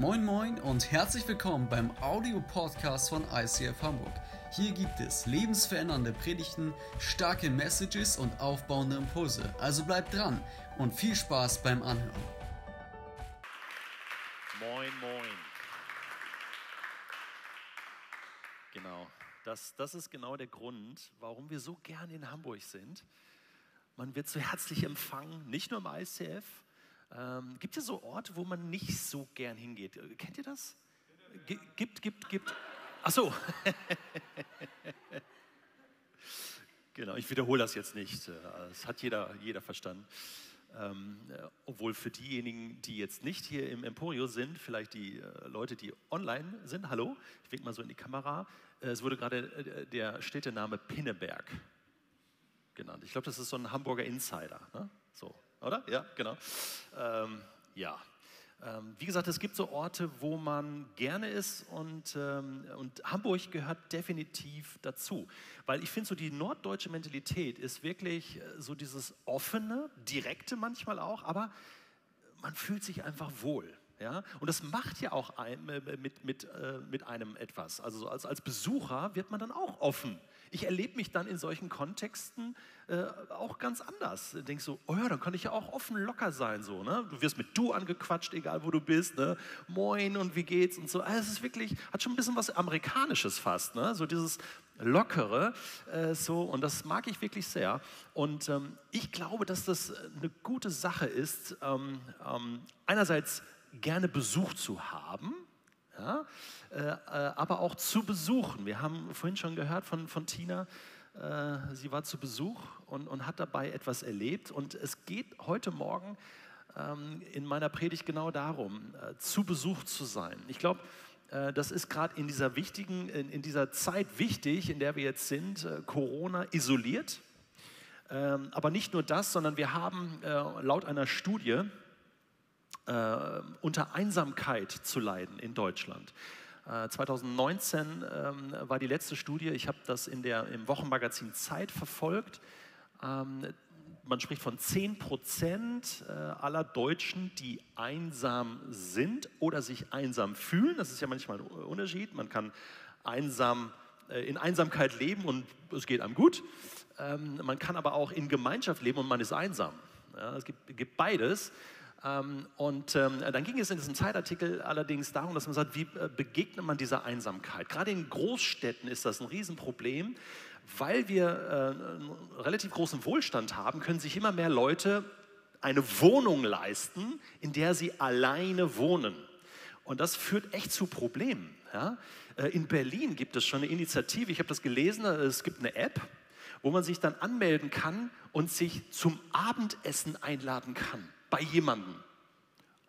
Moin Moin und herzlich willkommen beim Audio-Podcast von ICF Hamburg. Hier gibt es lebensverändernde Predigten, starke Messages und aufbauende Impulse. Also bleibt dran und viel Spaß beim Anhören. Moin, moin. Genau, das, das ist genau der Grund, warum wir so gern in Hamburg sind. Man wird so herzlich empfangen, nicht nur im ICF, ähm, gibt es so Orte, wo man nicht so gern hingeht? Äh, kennt ihr das? G gibt, gibt, gibt. Ach so. genau, ich wiederhole das jetzt nicht. Äh, das hat jeder, jeder verstanden. Ähm, äh, obwohl für diejenigen, die jetzt nicht hier im Emporio sind, vielleicht die äh, Leute, die online sind, hallo, ich wink mal so in die Kamera, äh, es wurde gerade äh, der Städtename Pinneberg genannt. Ich glaube, das ist so ein Hamburger Insider. Ne? So, oder? Ja, genau. Ähm, ja. Ähm, wie gesagt, es gibt so Orte, wo man gerne ist und, ähm, und Hamburg gehört definitiv dazu. Weil ich finde, so die norddeutsche Mentalität ist wirklich äh, so dieses offene, direkte manchmal auch, aber man fühlt sich einfach wohl. Ja? Und das macht ja auch ein, äh, mit, mit, äh, mit einem etwas. Also als, als Besucher wird man dann auch offen ich erlebe mich dann in solchen Kontexten äh, auch ganz anders. Du denkst so, oh ja, dann kann ich ja auch offen locker sein. So, ne? Du wirst mit du angequatscht, egal wo du bist. Ne? Moin und wie geht's und so. Also es ist wirklich, hat schon ein bisschen was Amerikanisches fast. Ne? So dieses Lockere. Äh, so, und das mag ich wirklich sehr. Und ähm, ich glaube, dass das eine gute Sache ist, ähm, ähm, einerseits gerne Besuch zu haben ja, äh, äh, aber auch zu besuchen. Wir haben vorhin schon gehört von, von Tina, äh, sie war zu Besuch und, und hat dabei etwas erlebt. Und es geht heute Morgen ähm, in meiner Predigt genau darum, äh, zu Besuch zu sein. Ich glaube, äh, das ist gerade in dieser wichtigen, in, in, dieser Zeit wichtig, in der wir jetzt sind, Corona isoliert. Ähm, aber nicht nur das, sondern wir haben laut einer Studie äh, unter Einsamkeit zu leiden in Deutschland. 2019 äh, ähm, war die letzte Studie, ich habe das in der, im Wochenmagazin Zeit verfolgt. Ähm, man spricht von 10 Prozent äh, aller Deutschen, die einsam sind oder sich einsam fühlen. Das ist ja manchmal ein Unterschied. Man kann einsam, äh, in Einsamkeit leben und es geht einem gut. Ähm, man kann aber auch in Gemeinschaft leben und man ist einsam. Es gibt beides. Ähm, und ähm, dann ging es in diesem Zeitartikel allerdings darum, dass man sagt, wie äh, begegnet man dieser Einsamkeit? Gerade in Großstädten ist das ein Riesenproblem, weil wir äh, einen relativ großen Wohlstand haben, können sich immer mehr Leute eine Wohnung leisten, in der sie alleine wohnen. Und das führt echt zu Problemen. Ja? Äh, in Berlin gibt es schon eine Initiative, ich habe das gelesen, es gibt eine App, wo man sich dann anmelden kann und sich zum Abendessen einladen kann bei jemandem.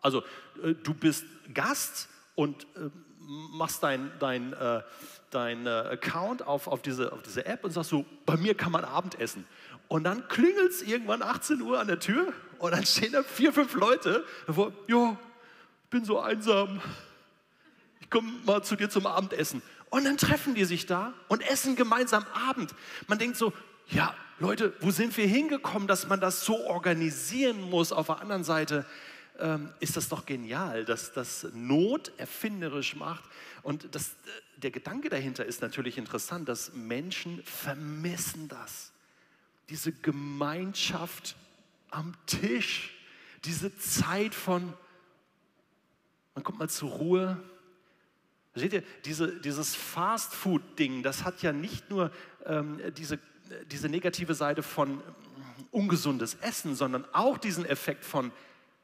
Also äh, du bist Gast und äh, machst dein, dein, äh, dein Account auf, auf, diese, auf diese App und sagst so, bei mir kann man Abendessen. Und dann klingelt es irgendwann 18 Uhr an der Tür und dann stehen da vier, fünf Leute davor, ja, ich bin so einsam, ich komme mal zu dir zum Abendessen. Und dann treffen die sich da und essen gemeinsam Abend. Man denkt so, ja, Leute, wo sind wir hingekommen, dass man das so organisieren muss? Auf der anderen Seite ähm, ist das doch genial, dass das Not erfinderisch macht. Und das, der Gedanke dahinter ist natürlich interessant, dass Menschen vermissen das. Diese Gemeinschaft am Tisch, diese Zeit von, man kommt mal zur Ruhe. Seht ihr, diese, dieses Fast-Food-Ding, das hat ja nicht nur ähm, diese diese negative Seite von ungesundes Essen, sondern auch diesen Effekt von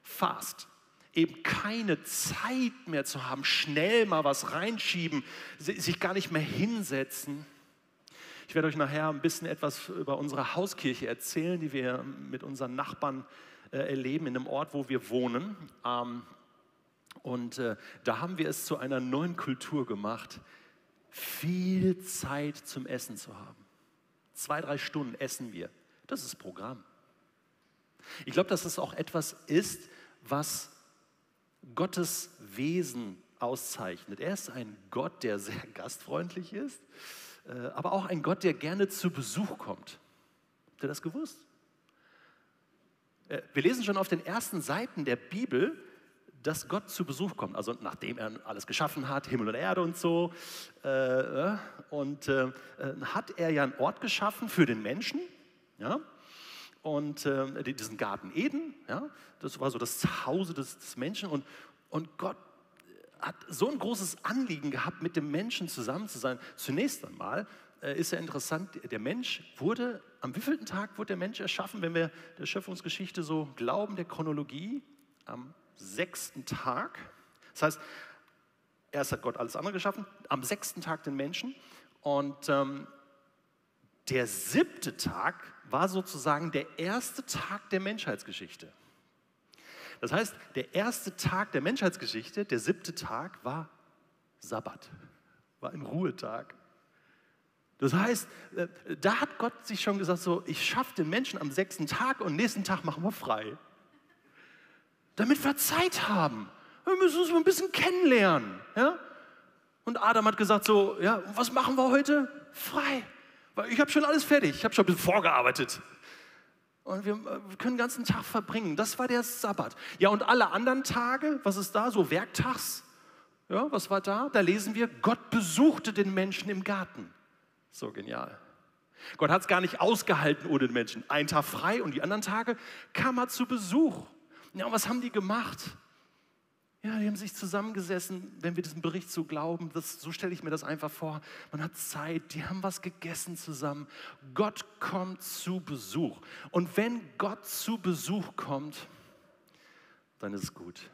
Fast. Eben keine Zeit mehr zu haben, schnell mal was reinschieben, sich gar nicht mehr hinsetzen. Ich werde euch nachher ein bisschen etwas über unsere Hauskirche erzählen, die wir mit unseren Nachbarn äh, erleben in dem Ort, wo wir wohnen. Ähm, und äh, da haben wir es zu einer neuen Kultur gemacht, viel Zeit zum Essen zu haben. Zwei, drei Stunden essen wir. Das ist Programm. Ich glaube, dass es auch etwas ist, was Gottes Wesen auszeichnet. Er ist ein Gott, der sehr gastfreundlich ist, äh, aber auch ein Gott, der gerne zu Besuch kommt. Habt ihr das gewusst? Äh, wir lesen schon auf den ersten Seiten der Bibel, dass Gott zu Besuch kommt. Also nachdem er alles geschaffen hat, Himmel und Erde und so. Äh, und äh, hat er ja einen Ort geschaffen für den Menschen. Ja? Und äh, diesen Garten Eden, ja? das war so das Zuhause des, des Menschen. Und, und Gott hat so ein großes Anliegen gehabt, mit dem Menschen zusammen zu sein. Zunächst einmal äh, ist ja interessant, der Mensch wurde, am wievielten Tag wurde der Mensch erschaffen, wenn wir der Schöpfungsgeschichte so glauben, der Chronologie? Am sechsten Tag. Das heißt, erst hat Gott alles andere geschaffen, am sechsten Tag den Menschen. Und ähm, der siebte Tag war sozusagen der erste Tag der Menschheitsgeschichte. Das heißt, der erste Tag der Menschheitsgeschichte, der siebte Tag, war Sabbat, war ein Ruhetag. Das heißt, äh, da hat Gott sich schon gesagt, so, ich schaffe den Menschen am sechsten Tag und nächsten Tag machen wir frei. Damit wir Zeit haben. Wir müssen uns mal ein bisschen kennenlernen. Ja? Und Adam hat gesagt, so, ja, was machen wir heute? Frei. Weil ich habe schon alles fertig, ich habe schon ein bisschen vorgearbeitet. Und wir, wir können den ganzen Tag verbringen. Das war der Sabbat. Ja, und alle anderen Tage, was ist da? So werktags? Ja, was war da? Da lesen wir, Gott besuchte den Menschen im Garten. So genial. Gott hat es gar nicht ausgehalten ohne den Menschen. Ein Tag frei und die anderen Tage kam er zu Besuch. Ja, und was haben die gemacht? Ja, die haben sich zusammengesessen, wenn wir diesem Bericht so glauben, das, so stelle ich mir das einfach vor. Man hat Zeit, die haben was gegessen zusammen. Gott kommt zu Besuch. Und wenn Gott zu Besuch kommt, dann ist es gut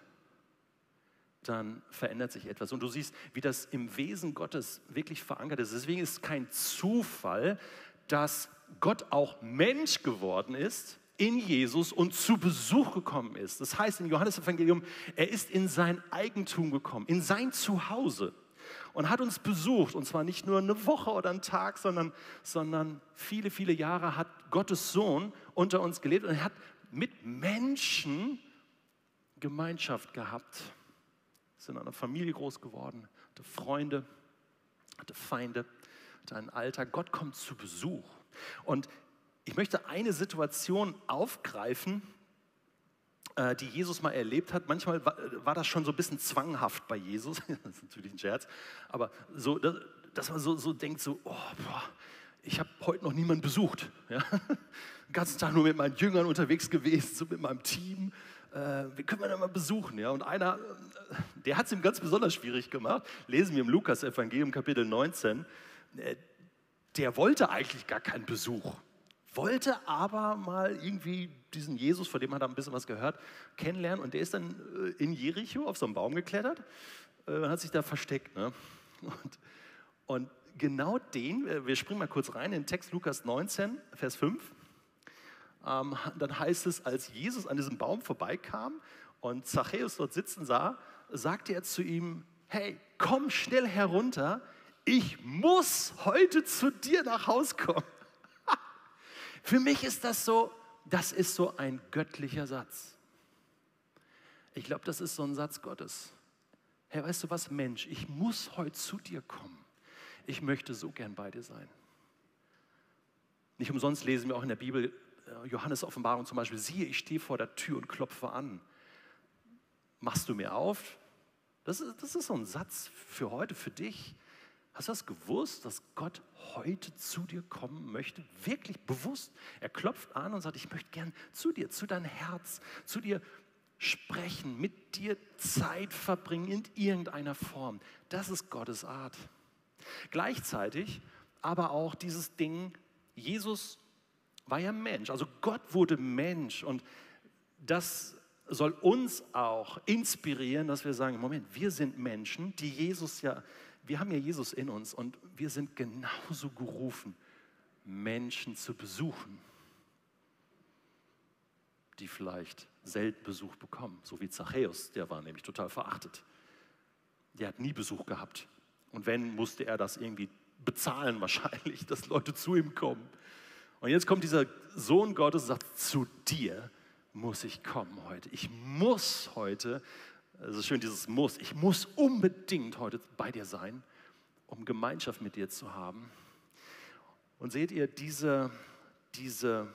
dann verändert sich etwas. Und du siehst, wie das im Wesen Gottes wirklich verankert ist. Deswegen ist es kein Zufall, dass Gott auch Mensch geworden ist in Jesus und zu Besuch gekommen ist. Das heißt im Johannesevangelium, er ist in sein Eigentum gekommen, in sein Zuhause und hat uns besucht. Und zwar nicht nur eine Woche oder einen Tag, sondern, sondern viele, viele Jahre hat Gottes Sohn unter uns gelebt und er hat mit Menschen Gemeinschaft gehabt ist in einer Familie groß geworden, hatte Freunde, hatte Feinde, hatte ein Alter. Gott kommt zu Besuch. Und ich möchte eine Situation aufgreifen, äh, die Jesus mal erlebt hat. Manchmal war das schon so ein bisschen zwanghaft bei Jesus. Das ist natürlich ein Scherz. Aber so, dass man so, so denkt, so, oh, boah, ich habe heute noch niemanden besucht. Ja? Den ganzen Tag nur mit meinen Jüngern unterwegs gewesen, so mit meinem Team äh, wie können wir denn mal besuchen? Ja? Und einer, äh, der hat es ihm ganz besonders schwierig gemacht. Lesen wir im Lukas-Evangelium, Kapitel 19. Äh, der wollte eigentlich gar keinen Besuch, wollte aber mal irgendwie diesen Jesus, von dem hat er ein bisschen was gehört, kennenlernen. Und der ist dann äh, in Jericho auf so einen Baum geklettert und hat sich da versteckt. Ne? Und, und genau den, wir springen mal kurz rein in den Text Lukas 19, Vers 5 ähm, dann heißt es, als Jesus an diesem Baum vorbeikam und Zachäus dort sitzen sah, sagte er zu ihm, hey, komm schnell herunter, ich muss heute zu dir nach Haus kommen. Für mich ist das so, das ist so ein göttlicher Satz. Ich glaube, das ist so ein Satz Gottes. Hey, weißt du was, Mensch, ich muss heute zu dir kommen. Ich möchte so gern bei dir sein. Nicht umsonst lesen wir auch in der Bibel, äh, Johannes Offenbarung zum Beispiel, siehe, ich stehe vor der Tür und klopfe an. Machst du mir auf? Das ist, das ist so ein Satz für heute, für dich. Hast du das gewusst, dass Gott heute zu dir kommen möchte? Wirklich bewusst. Er klopft an und sagt, ich möchte gern zu dir, zu deinem Herz, zu dir sprechen, mit dir Zeit verbringen in irgendeiner Form. Das ist Gottes Art. Gleichzeitig aber auch dieses Ding, Jesus war ja Mensch. Also Gott wurde Mensch und das soll uns auch inspirieren, dass wir sagen, Moment, wir sind Menschen, die Jesus ja, wir haben ja Jesus in uns und wir sind genauso gerufen, Menschen zu besuchen, die vielleicht selten Besuch bekommen, so wie Zachäus, der war nämlich total verachtet. Der hat nie Besuch gehabt. Und wenn, musste er das irgendwie bezahlen wahrscheinlich, dass Leute zu ihm kommen. Und jetzt kommt dieser Sohn Gottes und sagt, zu dir muss ich kommen heute. Ich muss heute, es ist schön dieses Muss, ich muss unbedingt heute bei dir sein, um Gemeinschaft mit dir zu haben. Und seht ihr, diese, diese,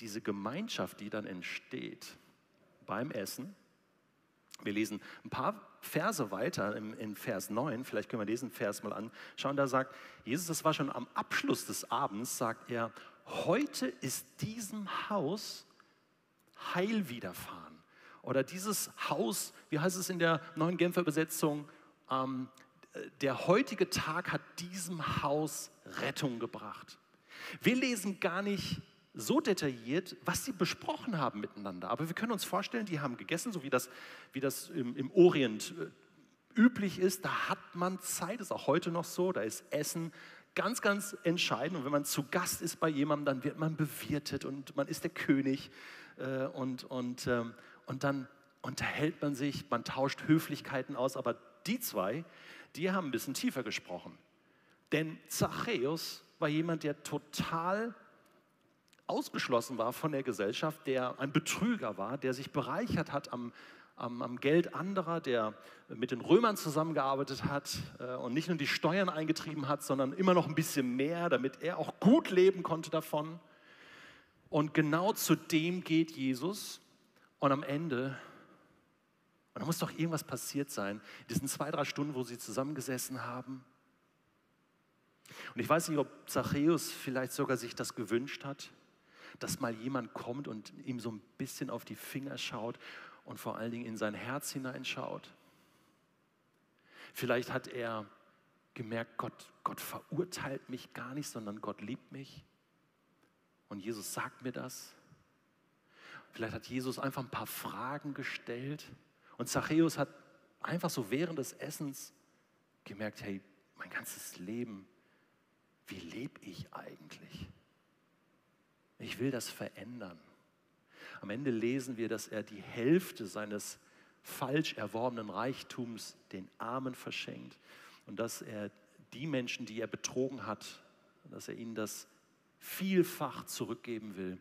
diese Gemeinschaft, die dann entsteht beim Essen, Wir lesen ein paar Verse weiter in, in Vers 9, vielleicht können wir diesen Vers mal anschauen. Da sagt Jesus, das war schon am Abschluss des Abends, sagt er, heute ist diesem Haus Heil widerfahren. Oder dieses Haus, wie heißt es in der neuen Genfer Übersetzung, ähm, der heutige Tag hat diesem Haus Rettung gebracht. Wir lesen gar nicht so detailliert, was sie besprochen haben miteinander. Aber wir können uns vorstellen, die haben gegessen, so wie das, wie das im, im Orient äh, üblich ist. Da hat man Zeit, ist auch heute noch so, da ist Essen ganz, ganz entscheidend. Und wenn man zu Gast ist bei jemandem, dann wird man bewirtet und man ist der König. Äh, und, und, ähm, und dann unterhält man sich, man tauscht Höflichkeiten aus. Aber die zwei, die haben ein bisschen tiefer gesprochen. Denn Zachäus war jemand, der total ausgeschlossen war von der Gesellschaft, der ein Betrüger war, der sich bereichert hat am, am, am Geld anderer, der mit den Römern zusammengearbeitet hat äh, und nicht nur die Steuern eingetrieben hat, sondern immer noch ein bisschen mehr, damit er auch gut leben konnte davon. Und genau zu dem geht Jesus und am Ende, und da muss doch irgendwas passiert sein, in diesen zwei, drei Stunden, wo sie zusammengesessen haben. Und ich weiß nicht, ob Zachäus vielleicht sogar sich das gewünscht hat dass mal jemand kommt und ihm so ein bisschen auf die Finger schaut und vor allen Dingen in sein Herz hineinschaut. Vielleicht hat er gemerkt, Gott, Gott verurteilt mich gar nicht, sondern Gott liebt mich. Und Jesus sagt mir das. Vielleicht hat Jesus einfach ein paar Fragen gestellt. Und Zachäus hat einfach so während des Essens gemerkt, hey, mein ganzes Leben, wie lebe ich eigentlich? Ich will das verändern. Am Ende lesen wir, dass er die Hälfte seines falsch erworbenen Reichtums den Armen verschenkt und dass er die Menschen, die er betrogen hat, dass er ihnen das vielfach zurückgeben will.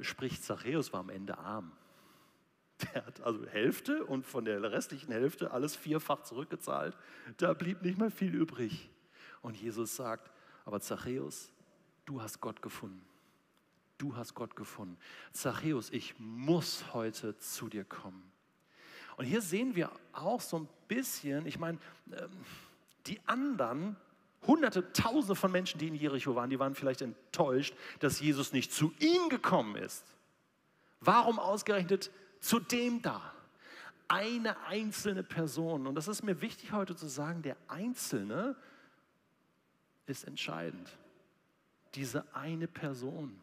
Sprich, Zachäus war am Ende arm. Der hat also Hälfte und von der restlichen Hälfte alles vierfach zurückgezahlt. Da blieb nicht mehr viel übrig. Und Jesus sagt, aber Zachäus, du hast Gott gefunden du hast Gott gefunden. Zachäus, ich muss heute zu dir kommen. Und hier sehen wir auch so ein bisschen, ich meine, ähm, die anderen Hunderte, Tausende von Menschen, die in Jericho waren, die waren vielleicht enttäuscht, dass Jesus nicht zu ihnen gekommen ist. Warum ausgerechnet zu dem da? Eine einzelne Person. Und das ist mir wichtig heute zu sagen, der Einzelne ist entscheidend. Diese eine Person.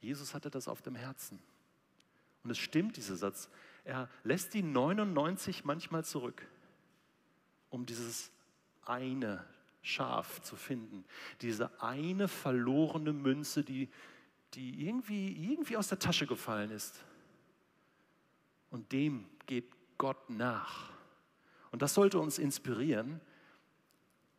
Jesus hatte das auf dem Herzen. Und es stimmt, dieser Satz. Er lässt die 99 manchmal zurück, um dieses eine Schaf zu finden. Diese eine verlorene Münze, die, die irgendwie, irgendwie aus der Tasche gefallen ist. Und dem geht Gott nach. Und das sollte uns inspirieren,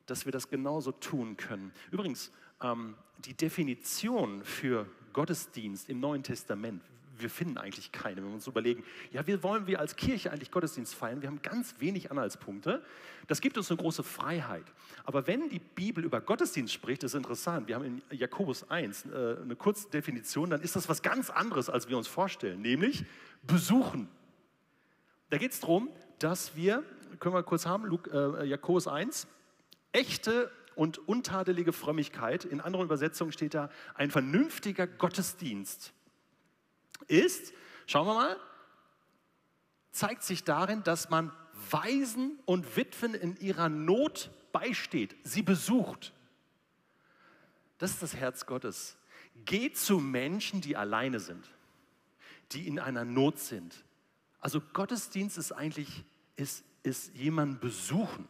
dass wir das genauso tun können. Übrigens, ähm, die Definition für Gottesdienst im Neuen Testament, wir finden eigentlich keine. Wenn wir uns überlegen, ja, wie wollen wir als Kirche eigentlich Gottesdienst feiern? Wir haben ganz wenig Anhaltspunkte. Das gibt uns eine große Freiheit. Aber wenn die Bibel über Gottesdienst spricht, das ist interessant. Wir haben in Jakobus 1 äh, eine kurze Definition, dann ist das was ganz anderes, als wir uns vorstellen, nämlich besuchen. Da geht es darum, dass wir, können wir kurz haben, äh, Jakobus 1, echte und untadelige Frömmigkeit, in anderen Übersetzungen steht da, ein vernünftiger Gottesdienst ist, schauen wir mal, zeigt sich darin, dass man Waisen und Witwen in ihrer Not beisteht, sie besucht. Das ist das Herz Gottes. Geht zu Menschen, die alleine sind, die in einer Not sind. Also Gottesdienst ist eigentlich, ist, ist jemanden besuchen.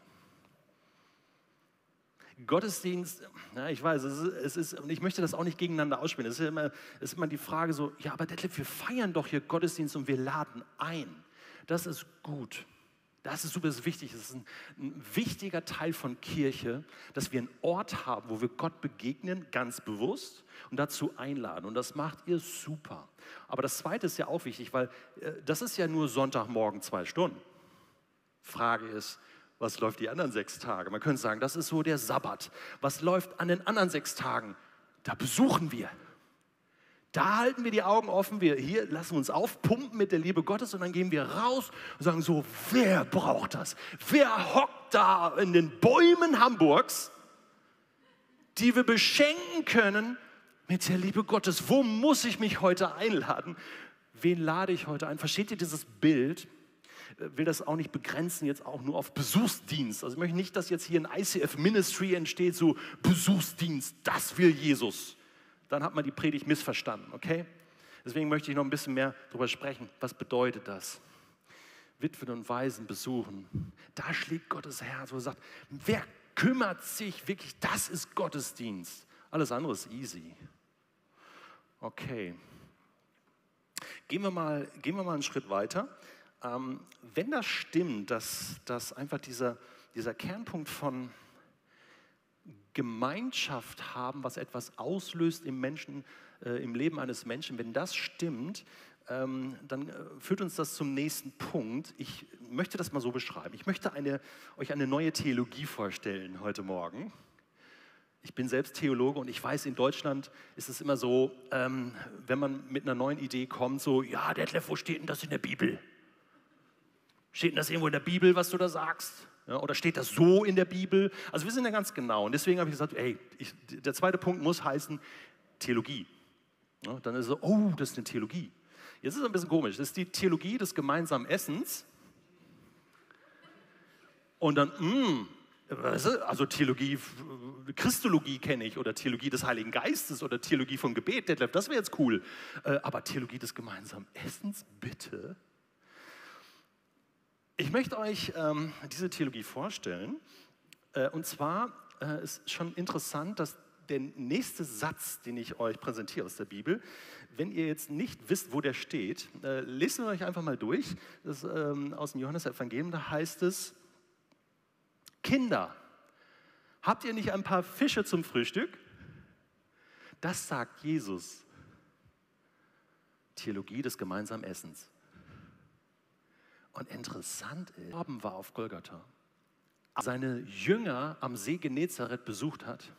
Gottesdienst, ja, ich weiß, es ist, es ist, ich möchte das auch nicht gegeneinander ausspielen. Es ist, immer, es ist immer die Frage so, ja, aber Detlef, wir feiern doch hier Gottesdienst und wir laden ein. Das ist gut. Das ist super das ist wichtig. Es ist ein, ein, wichtiger Teil von Kirche, dass wir einen Ort haben, wo wir Gott begegnen, ganz bewusst und dazu einladen. Und das macht ihr super. Aber das Zweite ist ja auch wichtig, weil äh, das ist ja nur Sonntagmorgen zwei Stunden. Frage ist, was läuft die anderen sechs Tage? Man könnte sagen, das ist so der Sabbat. Was läuft an den anderen sechs Tagen? Da besuchen wir. Da halten wir die Augen offen, wir hier lassen uns aufpumpen mit der Liebe Gottes und dann gehen wir raus und sagen so, wer braucht das? Wer hockt da in den Bäumen Hamburgs, die wir beschenken können mit der Liebe Gottes? Wo muss ich mich heute einladen? Wen lade ich heute ein? Versteht ihr dieses Bild? Will das auch nicht begrenzen, jetzt auch nur auf Besuchsdienst. Also ich möchte nicht, dass jetzt hier ein ICF Ministry entsteht, so Besuchsdienst, das will Jesus dann hat man die Predigt missverstanden, okay? Deswegen möchte ich noch ein bisschen mehr darüber sprechen. Was bedeutet das? Witwen und Waisen besuchen. Da schlägt Gottes Herz, wo er sagt, wer kümmert sich wirklich? Das ist Gottesdienst. Alles andere ist easy. Okay. Gehen wir mal, gehen wir mal einen Schritt weiter. Ähm, wenn das stimmt, dass, dass einfach dieser, dieser Kernpunkt von Gemeinschaft haben, was etwas auslöst im Menschen, äh, im Leben eines Menschen, wenn das stimmt, ähm, dann äh, führt uns das zum nächsten Punkt. Ich möchte das mal so beschreiben. Ich möchte eine, euch eine neue Theologie vorstellen heute Morgen. Ich bin selbst Theologe und ich weiß, in Deutschland ist es immer so, ähm, wenn man mit einer neuen Idee kommt, so, ja, Detlef, wo steht denn das in der Bibel? Steht denn das irgendwo in der Bibel, was du da sagst? Ja, oder steht das so in der Bibel? Also wir sind ja ganz genau. Und deswegen habe ich gesagt, ey, ich, der zweite Punkt muss heißen Theologie. Ja, dann ist es so, oh, das ist eine Theologie. Jetzt ist es ein bisschen komisch. Das ist die Theologie des gemeinsamen Essens. Und dann, mh, hm, also Theologie, Christologie kenne ich oder Theologie des Heiligen Geistes oder Theologie von Gebet, Detlef, das wäre jetzt cool. Äh, aber Theologie des gemeinsamen Essens, bitte? Ich möchte euch ähm, diese Theologie vorstellen. Äh, und zwar äh, ist schon interessant, dass der nächste Satz, den ich euch präsentiere aus der Bibel, wenn ihr jetzt nicht wisst, wo der steht, äh, lest ihn euch einfach mal durch. Das ähm, aus dem Johannes-Evangelium, da heißt es, Kinder, habt ihr nicht ein paar Fische zum Frühstück? Das sagt Jesus. Theologie des gemeinsamen Essens. Und interessant ist, Abend war auf Golgatha. Seine Jünger am See Genezareth besucht hat.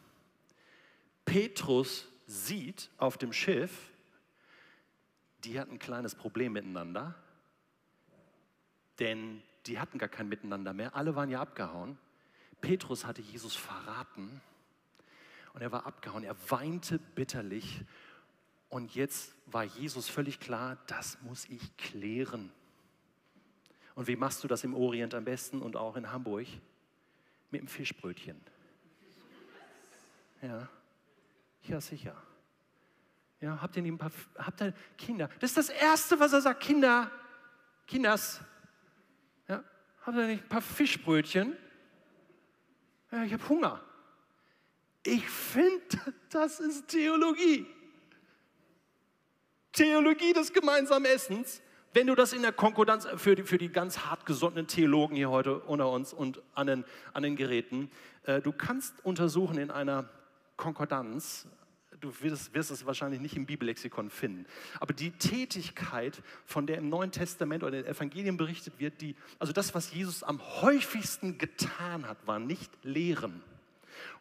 Petrus sieht auf dem Schiff, die hatten ein kleines Problem miteinander, denn die hatten gar kein Miteinander mehr. Alle waren ja abgehauen. Petrus hatte Jesus verraten und er war abgehauen. Er weinte bitterlich und jetzt war Jesus völlig klar, das muss ich klären. Und wie machst du das im Orient am besten und auch in Hamburg? Mit dem Fischbrötchen. Ja, ja sicher. Ja, habt ihr nicht ein paar, habt ihr Kinder? Das ist das Erste, was er sagt, Kinder, Kinders. Ja, habt ihr nicht ein paar Fischbrötchen? Ja, ich habe Hunger. Ich finde, das ist Theologie. Theologie des gemeinsamen Essens. Wenn du das in der Konkordanz für die, für die ganz hartgesottenen Theologen hier heute unter uns und an den, an den Geräten, äh, du kannst untersuchen in einer Konkordanz, du wirst, wirst, es wahrscheinlich nicht im Bibellexikon finden, aber die Tätigkeit, von der im Neuen Testament oder in den Evangelien berichtet wird, die, also das, was Jesus am häufigsten getan hat, war nicht lehren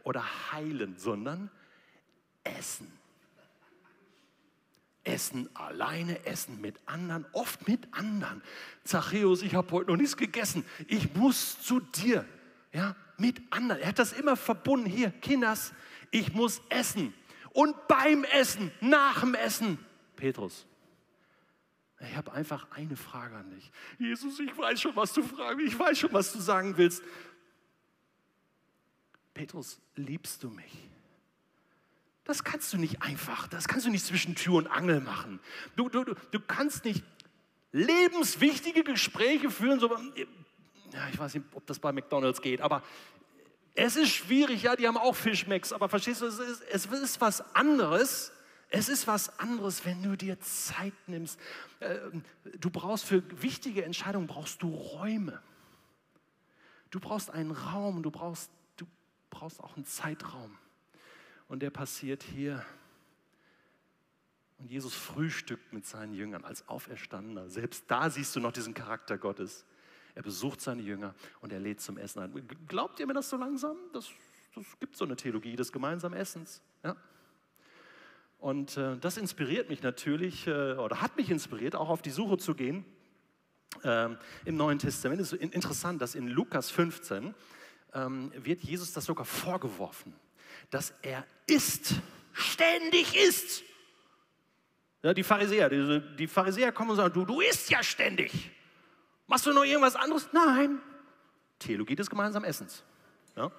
oder heilen, sondern essen. Essen alleine, Essen mit anderen, oft mit anderen. Zachäus, ich habe heute noch nichts gegessen. Ich muss zu dir. Ja, mit anderen. Er hat das immer verbunden. Hier, Kinders, ich muss essen. Und beim Essen, nach dem Essen. Petrus, ich habe einfach eine Frage an dich. Jesus, ich weiß schon, was du fragst. Ich weiß schon, was du sagen willst. Petrus, liebst du mich? Das kannst du nicht einfach, das kannst du nicht zwischen Tür und Angel machen. Du, du, du kannst nicht lebenswichtige Gespräche führen, so, ja, ich weiß nicht, ob das bei McDonalds geht, aber es ist schwierig, ja, die haben auch Fischmex, aber verstehst du, es ist, es ist was anderes, es ist was anderes, wenn du dir Zeit nimmst. Ähm, du brauchst für wichtige Entscheidungen brauchst du Räume. Du brauchst einen Raum, du brauchst, du brauchst auch einen Zeitraum und der passiert hier. Und Jesus frühstückt mit seinen Jüngern als Auferstandener. Selbst da siehst du noch diesen Charakter Gottes. Er besucht seine Jünger und er lädt zum Essen ein. Glaubt ihr mir das so langsam? Das, das gibt so eine Theologie des gemeinsamen Essens. Ja? Und äh, das inspiriert mich natürlich, äh, oder hat mich inspiriert, auch auf die Suche zu gehen ähm, im Neuen Testament. Es ist interessant, dass in Lukas 15 ähm, wird Jesus das sogar vorgeworfen, dass er isst, ständig isst. Ja, die Pharisäer, die, die Pharisäer kommen und sagen, du, du isst ja ständig. Machst du noch irgendwas anderes? Nein. Theologie des gemeinsamen Essens. Ja?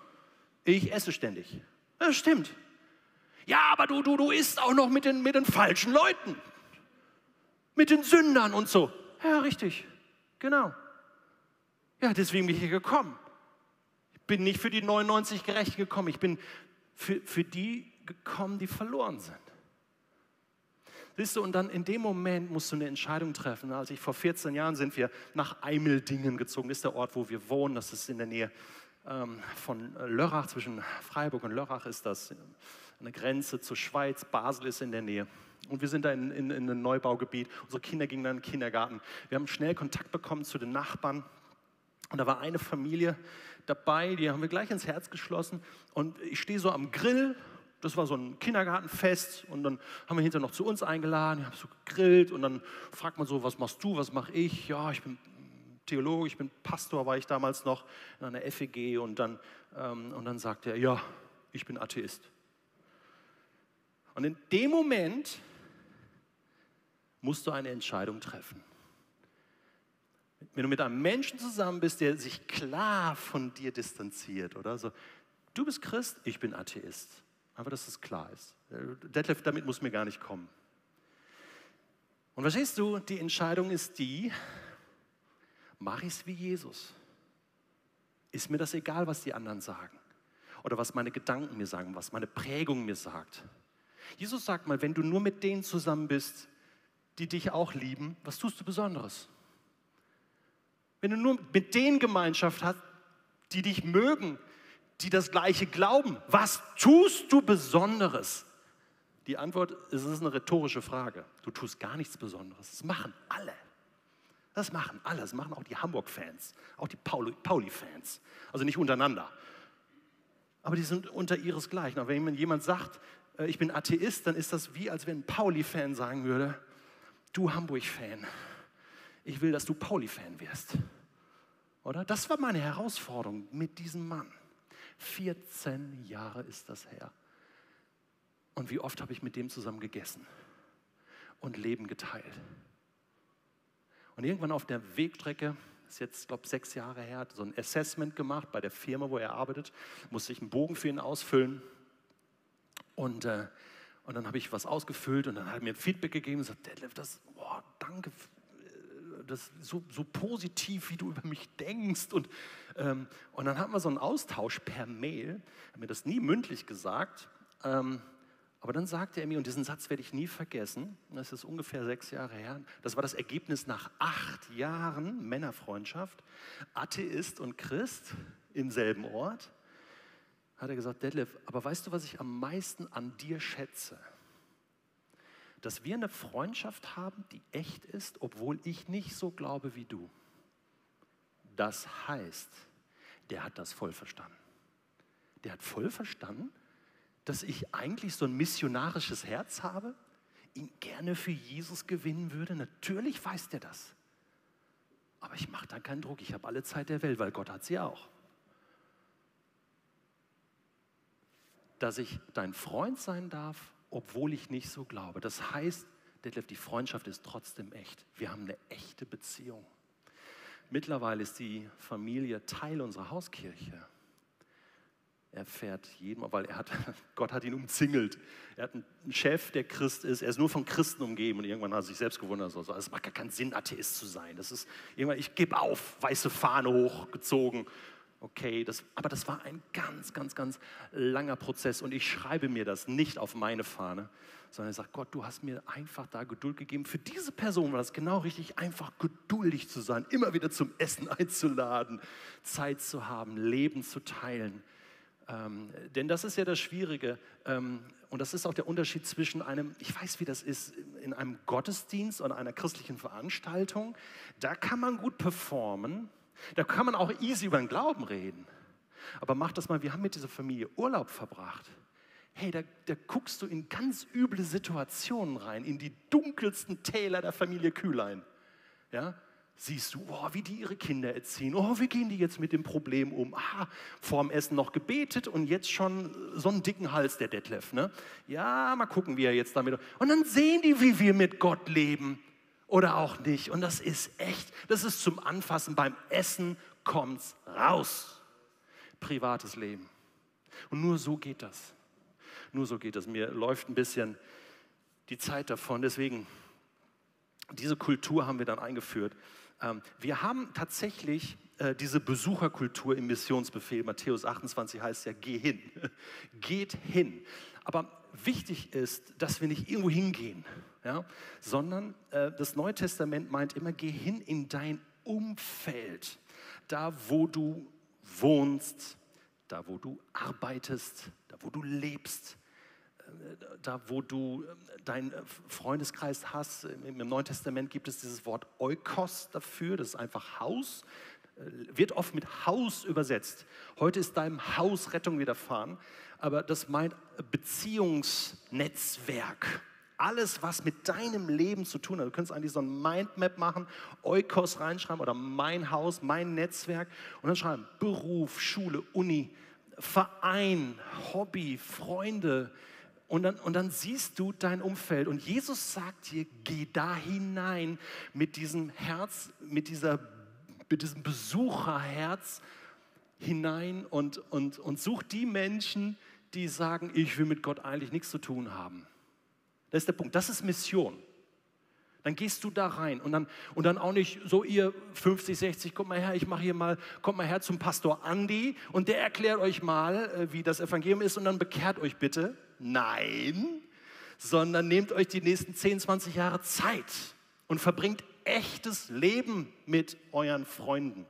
Ich esse ständig. Das stimmt. Ja, aber du, du, du isst auch noch mit den, mit den falschen Leuten. Mit den Sündern und so. Ja, richtig. Genau. Ja, deswegen bin ich hier gekommen. Ich bin nicht für die 99 gerecht gekommen. Ich bin für, für die gekommen, die verloren sind. Siehst du, und dann in dem Moment musst du eine Entscheidung treffen. Als ich vor 14 Jahren sind wir nach Eimeldingen gezogen. Das ist der Ort, wo wir wohnen. Das ist in der Nähe ähm, von Lörrach, zwischen Freiburg und Lörrach ist das eine Grenze zur Schweiz. Basel ist in der Nähe. Und wir sind da in, in, in einem Neubaugebiet. Unsere Kinder gingen dann in den Kindergarten. Wir haben schnell Kontakt bekommen zu den Nachbarn. Und da war eine Familie dabei, die haben wir gleich ins Herz geschlossen. Und ich stehe so am Grill das war so ein Kindergartenfest und dann haben wir hinterher noch zu uns eingeladen, ich habe so gegrillt und dann fragt man so, was machst du, was mache ich? Ja, ich bin Theologe, ich bin Pastor, war ich damals noch in einer FEG und dann, ähm, und dann sagt er, ja, ich bin Atheist. Und in dem Moment musst du eine Entscheidung treffen. Wenn du mit einem Menschen zusammen bist, der sich klar von dir distanziert, oder so, du bist Christ, ich bin Atheist. Einfach, dass das klar ist. Detlef, damit muss mir gar nicht kommen. Und verstehst du, die Entscheidung ist die, mache ich es wie Jesus? Ist mir das egal, was die anderen sagen? Oder was meine Gedanken mir sagen, was meine Prägung mir sagt? Jesus sagt mal, wenn du nur mit denen zusammen bist, die dich auch lieben, was tust du Besonderes? Wenn du nur mit denen Gemeinschaft hast, die dich mögen, die das Gleiche glauben. Was tust du Besonderes? Die Antwort ist, es ist eine rhetorische Frage. Du tust gar nichts Besonderes. Das machen alle. Das machen alle. Das machen auch die Hamburg-Fans, auch die Pauli-Fans. Also nicht untereinander. Aber die sind unter ihresgleichen. Aber wenn jemand sagt, äh, ich bin Atheist, dann ist das wie, als wenn ein Pauli-Fan sagen würde, du Hamburg-Fan, ich will, dass du Pauli-Fan wirst. Oder? Das war meine Herausforderung mit diesem Mann. 14 Jahre ist das her. Und wie oft habe ich mit dem zusammen gegessen und Leben geteilt. Und irgendwann auf der Wegstrecke, ist jetzt, glaube ich, sechs Jahre her, hat so ein Assessment gemacht bei der Firma, wo er arbeitet, musste ich einen Bogen für ihn ausfüllen. Und, äh, und dann habe ich was ausgefüllt und dann hat er mir Feedback gegeben und gesagt, Detlef, das, boah, danke das so, so positiv, wie du über mich denkst. Und, ähm, und dann hatten wir so einen Austausch per Mail. Hat mir das nie mündlich gesagt. Ähm, aber dann sagte er mir, und diesen Satz werde ich nie vergessen, das ist ungefähr sechs Jahre her, das war das Ergebnis nach acht Jahren Männerfreundschaft, Atheist und Christ im selben Ort, hat er gesagt, Detlef, aber weißt du, was ich am meisten an dir schätze? Dass wir eine Freundschaft haben, die echt ist, obwohl ich nicht so glaube wie du. Das heißt, der hat das voll verstanden. Der hat voll verstanden, dass ich eigentlich so ein missionarisches Herz habe, ihn gerne für Jesus gewinnen würde. Natürlich weiß der das. Aber ich mache da keinen Druck. Ich habe alle Zeit der Welt, weil Gott hat sie auch. Dass ich dein Freund sein darf obwohl ich nicht so glaube. Das heißt, Detlef, die Freundschaft ist trotzdem echt. Wir haben eine echte Beziehung. Mittlerweile ist die Familie Teil unserer Hauskirche. Er fährt jedem, weil er hat, Gott hat ihn umzingelt. Er hat einen Chef, der Christ ist. Er ist nur von Christen umgeben und irgendwann hat er sich selbst gewundert. Also, es macht gar keinen Sinn, Atheist zu sein. Das ist irgendwann, ich gebe auf, weiße Fahne hochgezogen okay, das, aber das war ein ganz, ganz, ganz langer Prozess und ich schreibe mir das nicht auf meine Fahne, sondern ich sage, Gott, du hast mir einfach da Geduld gegeben. Für diese Person war das genau richtig, einfach geduldig zu sein, immer wieder zum Essen einzuladen, Zeit zu haben, Leben zu teilen. Ähm, denn das ist ja das Schwierige ähm, und das ist auch der Unterschied zwischen einem, ich weiß, wie das ist, in einem Gottesdienst oder einer christlichen Veranstaltung. Da kann man gut performen, da kann man auch easy über den Glauben reden. Aber mach das mal, wir haben mit dieser Familie Urlaub verbracht. hey, da, da guckst du in ganz üble Situationen rein, in die dunkelsten Täler der Familie Kühlein. Ja, siehst du, oh, wie die ihre Kinder erziehen. Oh, wie gehen die jetzt mit dem Problem um? Ah, vorm Essen noch gebetet und jetzt schon so einen dicken Hals, der Detlef. Ne? Ja, mal gucken, wie er jetzt damit. Und dann sehen die, wie wir mit Gott leben oder auch nicht. Und das ist echt, das ist zum Anfassen. Beim Essen kommt's raus. Privates Leben. Und nur so geht das. Nur so geht das. Mir läuft ein bisschen die Zeit davon. Deswegen, diese Kultur haben wir dann eingeführt. Ähm, wir haben tatsächlich äh, diese Besucherkultur im Missionsbefehl. Matthäus 28 heißt ja, geh hin. Geht hin. Aber wichtig ist, dass wir nicht irgendwo hingehen, ja? sondern äh, das Neue Testament meint immer, geh hin in dein Umfeld. Da, wo du wohnst, da, wo du arbeitest, da, wo du lebst, da wo du ähm, deinen äh, Freundeskreis hast, im Neuen Testament gibt es dieses Wort Eukos dafür, das ist einfach Haus, äh, wird oft mit Haus übersetzt. Heute ist deinem Haus Rettung widerfahren, aber das meint Beziehungsnetzwerk. Alles, was mit deinem Leben zu tun hat. Du könntest eigentlich so ein Mindmap machen, Eukos reinschreiben oder mein Haus, mein Netzwerk und dann schreiben Beruf, Schule, Uni, Verein, Hobby, Freunde, und dann, und dann siehst du dein Umfeld. Und Jesus sagt dir, geh da hinein mit diesem Herz, mit, dieser, mit diesem Besucherherz hinein und, und, und such die Menschen, die sagen, ich will mit Gott eigentlich nichts zu tun haben. Das ist der Punkt. Das ist Mission. Dann gehst du da rein und dann, und dann auch nicht so ihr 50, 60, kommt mal her, ich mache hier mal, kommt mal her zum Pastor Andi und der erklärt euch mal, äh, wie das Evangelium ist und dann bekehrt euch bitte. Nein, sondern nehmt euch die nächsten 10, 20 Jahre Zeit und verbringt echtes Leben mit euren Freunden.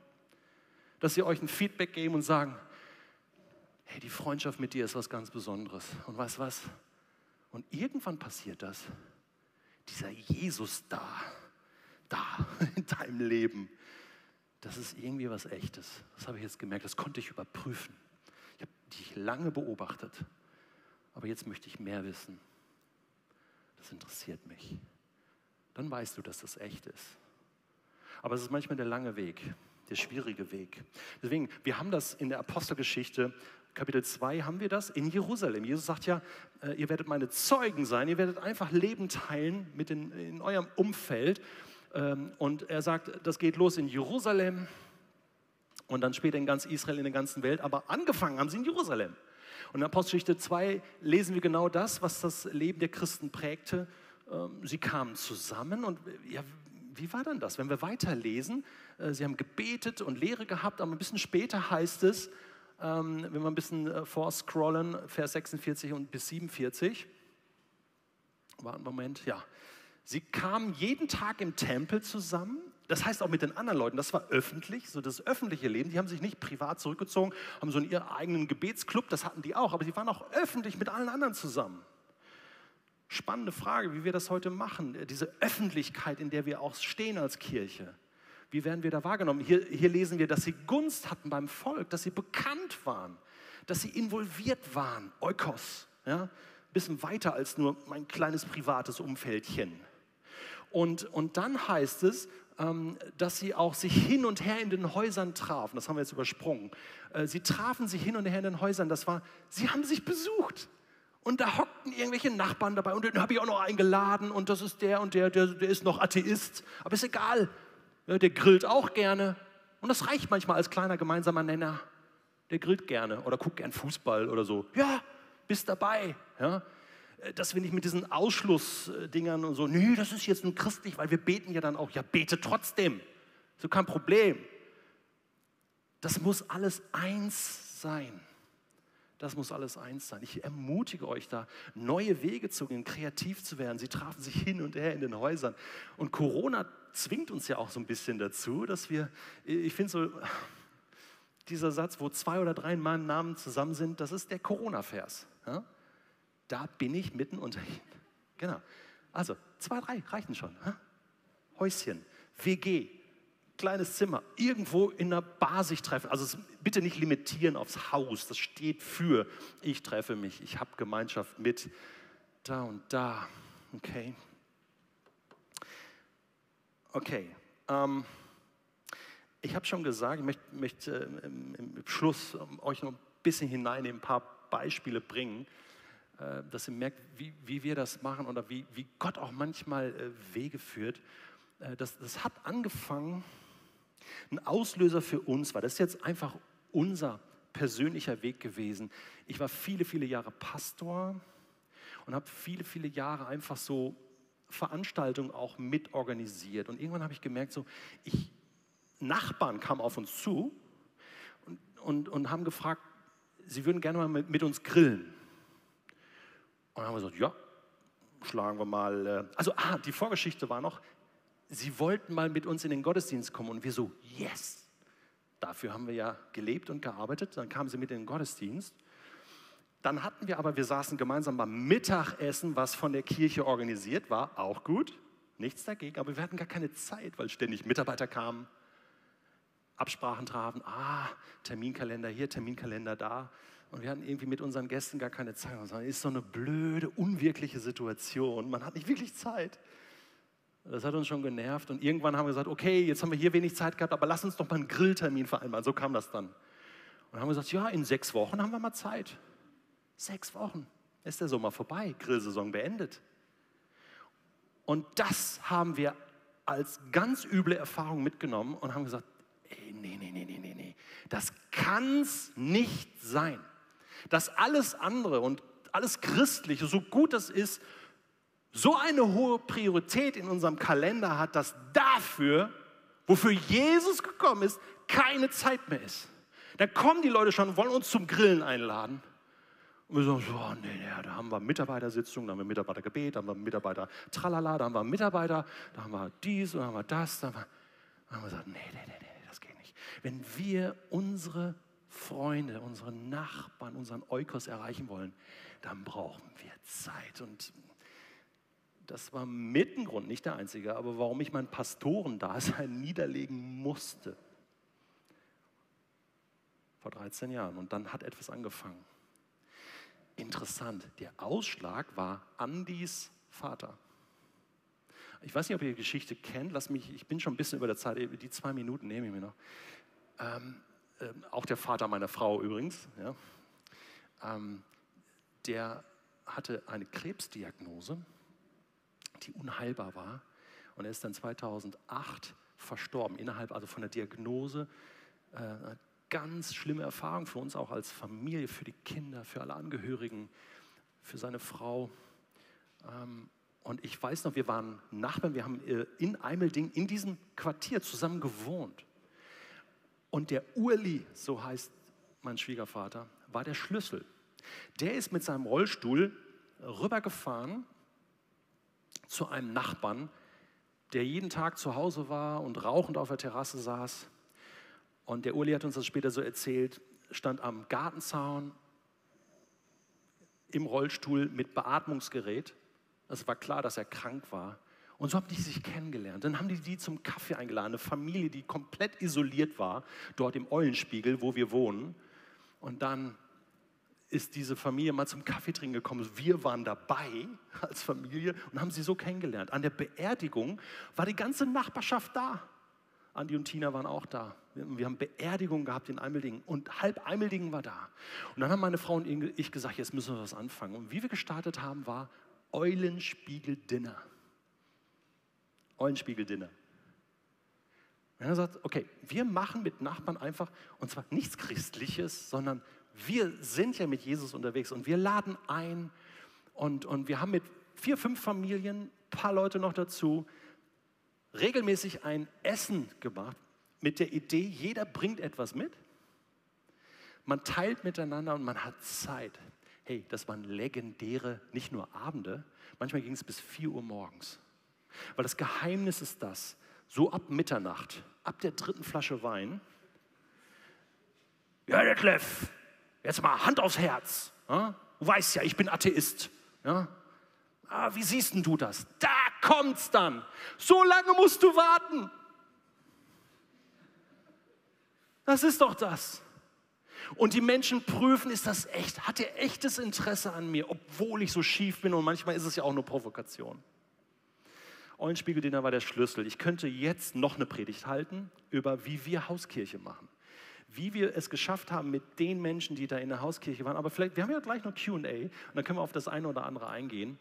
Dass sie euch ein Feedback geben und sagen, hey, die Freundschaft mit dir ist was ganz Besonderes. Und weißt was? Und irgendwann passiert das. Dieser Jesus da, da in deinem Leben, das ist irgendwie was Echtes. Das habe ich jetzt gemerkt, das konnte ich überprüfen. Ich habe dich lange beobachtet aber jetzt möchte ich mehr wissen. Das interessiert mich. Dann weißt du, dass das echt ist. Aber es ist manchmal der lange Weg, der schwierige Weg. Deswegen, wir haben das in der Apostelgeschichte, Kapitel 2 haben wir das in Jerusalem. Jesus sagt ja, äh, ihr werdet meine Zeugen sein, ihr werdet einfach Leben teilen mit in, in eurem Umfeld. Ähm, und er sagt, das geht los in Jerusalem und dann später in ganz Israel, in der ganzen Welt. Aber angefangen haben sie in Jerusalem. Und in Apostelgeschichte 2 lesen wir genau das, was das Leben der Christen prägte. Ähm, sie kamen zusammen und ja, wie war dann das? Wenn wir weiterlesen, äh, sie haben gebetet und Lehre gehabt, aber ein bisschen später heißt es, ähm, wenn wir ein bisschen äh, vorscrollen, Vers 46 und bis 47, war ein Moment, ja. Sie kamen jeden Tag im Tempel zusammen das heißt auch mit den anderen Leuten, das war öffentlich, so das öffentliche Leben. Die haben sich nicht privat zurückgezogen, haben so in ihren eigenen Gebetsclub, das hatten die auch, aber sie waren auch öffentlich mit allen anderen zusammen. Spannende Frage, wie wir das heute machen, diese Öffentlichkeit, in der wir auch stehen als Kirche. Wie werden wir da wahrgenommen? Hier, hier lesen wir, dass sie Gunst hatten beim Volk, dass sie bekannt waren, dass sie involviert waren, Eukos, ja? ein bisschen weiter als nur mein kleines privates Umfeldchen. Und, und dann heißt es, ähm, dass sie auch sich hin und her in den Häusern trafen. Das haben wir jetzt übersprungen. Äh, sie trafen sich hin und her in den Häusern. Das war, sie haben sich besucht. Und da hockten irgendwelche Nachbarn dabei und den habe ich auch noch eingeladen und das ist der und der, der, der ist noch Atheist. Aber ist egal, der grillt auch gerne. Und das reicht manchmal als kleiner gemeinsamer Nenner. Der grillt gerne oder guckt gern Fußball oder so. Ja, bist dabei. Ja. Äh, dass wir nicht mit diesen Ausschlussdingern und so, nee, das ist jetzt nur christlich, weil wir beten ja dann auch. Ja, bete trotzdem. So kein Problem. Das muss alles eins sein. Das muss alles eins sein. Ich ermutige euch da, neue Wege zu gehen, kreativ zu werden. Sie trafen sich hin und her in den Häusern. Und Corona zwingt uns ja auch so ein bisschen dazu, dass wir, ich finde so, dieser Satz, wo zwei oder drei in meinem Namen zusammen sind, das ist der Corona-Vers. Ja? Da bin ich mitten unter ihnen. Genau. Also, zwei, drei reichen schon. Hä? Häuschen, WG, kleines Zimmer, irgendwo in einer Bar sich treffen. Also bitte nicht limitieren aufs Haus, das steht für, ich treffe mich, ich habe Gemeinschaft mit da und da. Okay. Okay. Ähm, ich habe schon gesagt, ich möchte, möchte äh, im, im, Schluss euch noch ein bisschen hinein ein paar Beispiele bringen, äh, dass ihr merkt, wie, wie, wir das machen oder wie, wie Gott auch manchmal äh, Wege führt. Äh, das, das hat angefangen, ein Auslöser für uns war. Das ist jetzt einfach unser persönlicher Weg gewesen. Ich war viele, viele Jahre Pastor und habe viele, viele Jahre einfach so Veranstaltungen auch mitorganisiert. Und irgendwann habe ich gemerkt, so, ich, Nachbarn kamen auf uns zu und, und, und haben gefragt, sie würden gerne mal mit, mit uns grillen. Und dann haben wir gesagt, ja, schlagen wir mal. Äh, also, ah, die Vorgeschichte war noch, sie wollten mal mit uns in den Gottesdienst kommen und wir so, yes. Dafür haben wir ja gelebt und gearbeitet. Dann kamen sie mit in den Gottesdienst. Dann hatten wir aber, wir saßen gemeinsam beim Mittagessen, was von der Kirche organisiert war, auch gut. Nichts dagegen, aber wir hatten gar keine Zeit, weil ständig Mitarbeiter kamen, Absprachen trafen, ah, Terminkalender hier, Terminkalender da. Und wir hatten irgendwie mit unseren Gästen gar keine Zeit. Das ist so eine blöde, unwirkliche Situation. Man hat nicht wirklich Zeit. Das hat uns schon genervt. Und irgendwann haben wir gesagt, okay, jetzt haben wir hier wenig Zeit gehabt, aber lass uns doch mal einen Grilltermin vereinbaren. So kam das dann. Und haben gesagt, ja, in sechs Wochen haben wir mal Zeit. Sechs Wochen. Ist der Sommer vorbei, Grillsaison beendet. Und das haben wir als ganz üble Erfahrung mitgenommen und haben gesagt, ey, nee, nee, nee, nee, nee, nee. Das kann's nicht sein. Dass alles andere und alles Christliche, so gut das ist, so eine hohe Priorität in unserem Kalender hat, dass dafür, wofür Jesus gekommen ist, keine Zeit mehr ist. Dann kommen die Leute schon wollen uns zum Grillen einladen. Und wir sagen so, oh, nee, nee, da haben wir Mitarbeitersitzung, da haben wir Mitarbeitergebet, da haben wir Mitarbeiter Tralala, da haben wir Mitarbeiter, da haben wir dies und da haben wir das. Da haben wir, da haben wir gesagt, nee, nee, nee, nee, das geht nicht. Wenn wir unsere Freunde, unsere Nachbarn, unseren Eukos erreichen wollen, dann brauchen wir Zeit. Und das war mit ein Grund, nicht der einzige, aber warum ich mein Pastorendasein niederlegen musste. Vor 13 Jahren. Und dann hat etwas angefangen. Interessant, der Ausschlag war Andis Vater. Ich weiß nicht, ob ihr die Geschichte kennt. Lass mich, ich bin schon ein bisschen über der Zeit, die zwei Minuten nehme ich mir noch. Ähm, äh, auch der Vater meiner Frau übrigens. Ja. Ähm, der hatte eine Krebsdiagnose die unheilbar war. Und er ist dann 2008 verstorben, innerhalb also von der Diagnose. Äh, eine ganz schlimme Erfahrung für uns auch als Familie, für die Kinder, für alle Angehörigen, für seine Frau. Ähm, und ich weiß noch, wir waren Nachbarn, wir haben äh, in Eimelding in diesem Quartier zusammen gewohnt. Und der Urli, so heißt mein Schwiegervater, war der Schlüssel. Der ist mit seinem Rollstuhl rübergefahren zu einem Nachbarn, der jeden Tag zu Hause war und rauchend auf der Terrasse saß. Und der Uli hat uns das später so erzählt, stand am Gartenzaun im Rollstuhl mit Beatmungsgerät. Es war klar, dass er krank war. Und so haben die sich kennengelernt. Dann haben die die zum Kaffee eingeladen, eine Familie, die komplett isoliert war, dort im Eulenspiegel, wo wir wohnen. Und dann ist diese Familie mal zum Kaffee trinken gekommen. Wir waren dabei als Familie und haben sie so kennengelernt. An der Beerdigung war die ganze Nachbarschaft da. Andi und Tina waren auch da. Wir haben Beerdigung gehabt in Eimeldingen und halb Eimeldingen war da. Und dann haben meine Frau und ich gesagt, jetzt müssen wir was anfangen. Und wie wir gestartet haben, war Eulenspiegel-Dinner. Eulenspiegel-Dinner. Wir haben gesagt, okay, wir machen mit Nachbarn einfach, und zwar nichts Christliches, sondern wir sind ja mit Jesus unterwegs und wir laden ein und, und wir haben mit vier, fünf Familien, ein paar Leute noch dazu, regelmäßig ein Essen gemacht mit der Idee, jeder bringt etwas mit. Man teilt miteinander und man hat Zeit. Hey, das waren legendäre, nicht nur Abende, manchmal ging es bis 4 Uhr morgens. Weil das Geheimnis ist das, so ab Mitternacht, ab der dritten Flasche Wein, ja, der Kleff, Jetzt mal Hand aufs Herz. Ja? Du weißt ja, ich bin Atheist. Ja? Ah, wie siehst denn du das? Da kommt's dann. So lange musst du warten. Das ist doch das. Und die Menschen prüfen, ist das echt? Hat er echtes Interesse an mir, obwohl ich so schief bin? Und manchmal ist es ja auch nur Provokation. Eulenspiegeldiener war der Schlüssel. Ich könnte jetzt noch eine Predigt halten über, wie wir Hauskirche machen. Wie wir es geschafft haben mit den Menschen, die da in der Hauskirche waren. Aber vielleicht, wir haben ja gleich noch QA und dann können wir auf das eine oder andere eingehen.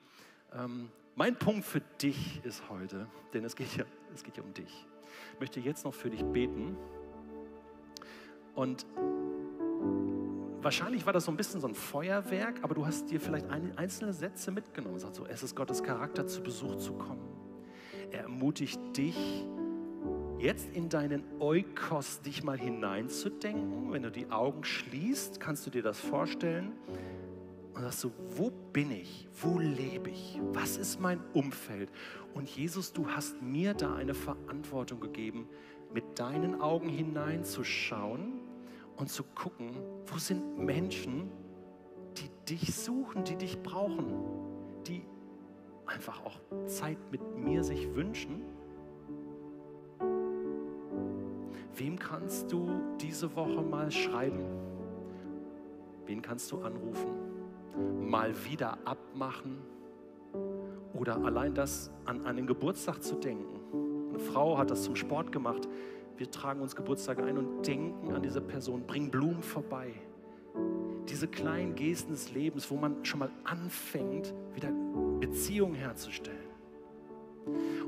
Ähm, mein Punkt für dich ist heute, denn es geht ja, es geht ja um dich. Ich möchte jetzt noch für dich beten. Und wahrscheinlich war das so ein bisschen so ein Feuerwerk, aber du hast dir vielleicht einzelne Sätze mitgenommen. Sagt so, es ist Gottes Charakter, zu Besuch zu kommen. Er ermutigt dich, jetzt in deinen Eukos dich mal hineinzudenken. Wenn du die Augen schließt, kannst du dir das vorstellen und sagst so, wo bin ich? Wo lebe ich? Was ist mein Umfeld? Und Jesus, du hast mir da eine Verantwortung gegeben, mit deinen Augen hineinzuschauen und zu gucken, wo sind Menschen, die dich suchen, die dich brauchen, die einfach auch Zeit mit mir sich wünschen. Wem kannst du diese Woche mal schreiben? Wen kannst du anrufen? Mal wieder abmachen? Oder allein das an einen Geburtstag zu denken. Eine Frau hat das zum Sport gemacht. Wir tragen uns Geburtstage ein und denken an diese Person, bringen Blumen vorbei. Diese kleinen Gesten des Lebens, wo man schon mal anfängt, wieder Beziehungen herzustellen.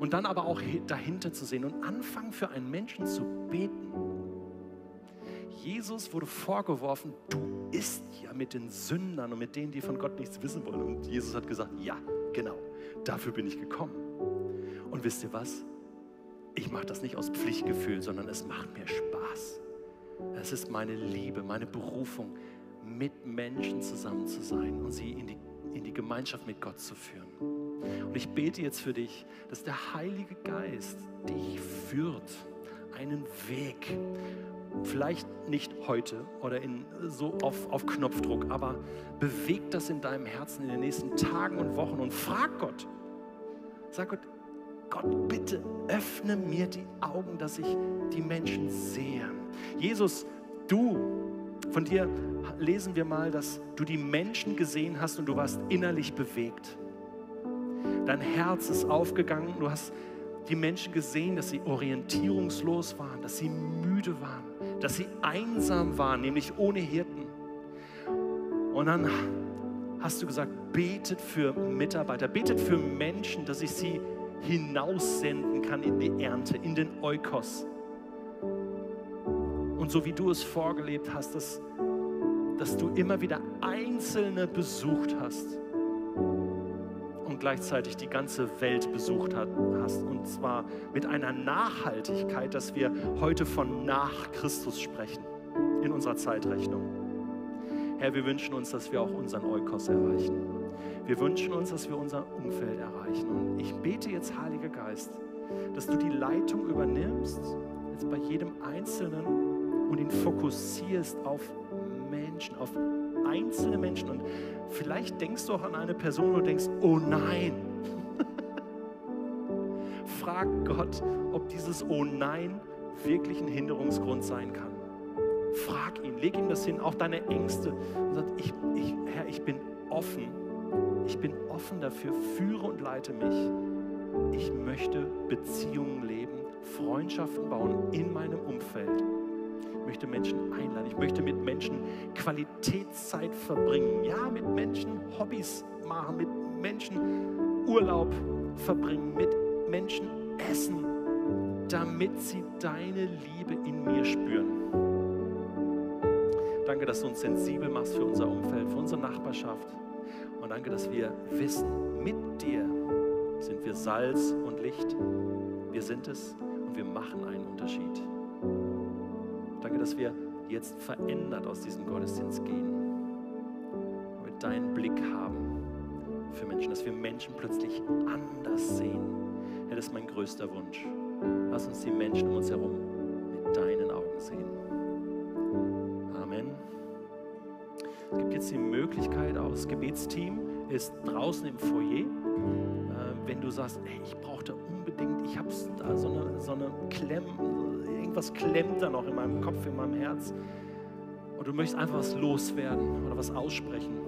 Und dann aber auch dahinter zu sehen und anfangen für einen Menschen zu beten. Jesus wurde vorgeworfen, du isst ja mit den Sündern und mit denen, die von Gott nichts wissen wollen. Und Jesus hat gesagt, ja, genau, dafür bin ich gekommen. Und wisst ihr was? Ich mache das nicht aus Pflichtgefühl, sondern es macht mir Spaß. Es ist meine Liebe, meine Berufung, mit Menschen zusammen zu sein und sie in die, in die Gemeinschaft mit Gott zu führen. Und ich bete jetzt für dich, dass der Heilige Geist dich führt, einen Weg. Vielleicht nicht heute oder in, so auf, auf Knopfdruck, aber bewegt das in deinem Herzen in den nächsten Tagen und Wochen und frag Gott. Sag Gott, Gott, bitte öffne mir die Augen, dass ich die Menschen sehe. Jesus, du, von dir lesen wir mal, dass du die Menschen gesehen hast und du warst innerlich bewegt. Dein Herz ist aufgegangen, du hast die Menschen gesehen, dass sie orientierungslos waren, dass sie müde waren, dass sie einsam waren, nämlich ohne Hirten. Und dann hast du gesagt, betet für Mitarbeiter, betet für Menschen, dass ich sie hinaussenden kann in die Ernte, in den Eukos. Und so wie du es vorgelebt hast, dass, dass du immer wieder Einzelne besucht hast und gleichzeitig die ganze Welt besucht hast. Und zwar mit einer Nachhaltigkeit, dass wir heute von nach Christus sprechen in unserer Zeitrechnung. Herr, wir wünschen uns, dass wir auch unseren Eukos erreichen. Wir wünschen uns, dass wir unser Umfeld erreichen. Und ich bete jetzt, Heiliger Geist, dass du die Leitung übernimmst, jetzt bei jedem Einzelnen und ihn fokussierst auf Menschen, auf einzelne Menschen. Und vielleicht denkst du auch an eine Person und denkst, oh nein. Frag Gott, ob dieses Oh nein wirklich ein Hinderungsgrund sein kann. Frag ihn, leg ihm das hin, auch deine Ängste. Und sag, ich, ich, Herr, ich bin offen. Ich bin offen dafür, führe und leite mich. Ich möchte Beziehungen leben, Freundschaften bauen in meinem Umfeld. Ich möchte Menschen einladen. Ich möchte mit Menschen Qualitätszeit verbringen. Ja, mit Menschen Hobbys machen, mit Menschen Urlaub verbringen, mit Menschen essen, damit sie deine Liebe in mir spüren. Danke, dass du uns sensibel machst für unser Umfeld, für unsere Nachbarschaft. Und danke, dass wir wissen, mit dir sind wir Salz und Licht. Wir sind es und wir machen einen Unterschied. Danke, dass wir jetzt verändert aus diesem Gottesdienst gehen. Mit deinen Blick haben für Menschen, dass wir Menschen plötzlich anders sehen. Ja, das ist mein größter Wunsch. Lass uns die Menschen um uns herum mit deinen Augen sehen. Es gibt jetzt die Möglichkeit, auch das Gebetsteam ist draußen im Foyer. Ähm, wenn du sagst, hey, ich brauche da unbedingt, ich habe da so eine, so eine Klemm, irgendwas klemmt da noch in meinem Kopf, in meinem Herz. Und du möchtest einfach was loswerden oder was aussprechen.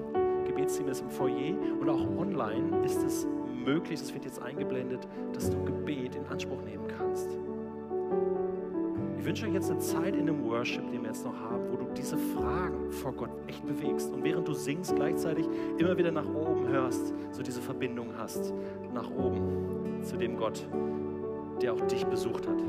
Gebetsteam ist im Foyer und auch online ist es möglich, es wird jetzt eingeblendet, dass du Gebet in Anspruch nehmen kannst. Ich wünsche euch jetzt eine Zeit in dem Worship, den wir jetzt noch haben, wo du diese Fragen vor Gott echt bewegst und während du singst, gleichzeitig immer wieder nach oben hörst, so diese Verbindung hast, nach oben zu dem Gott, der auch dich besucht hat.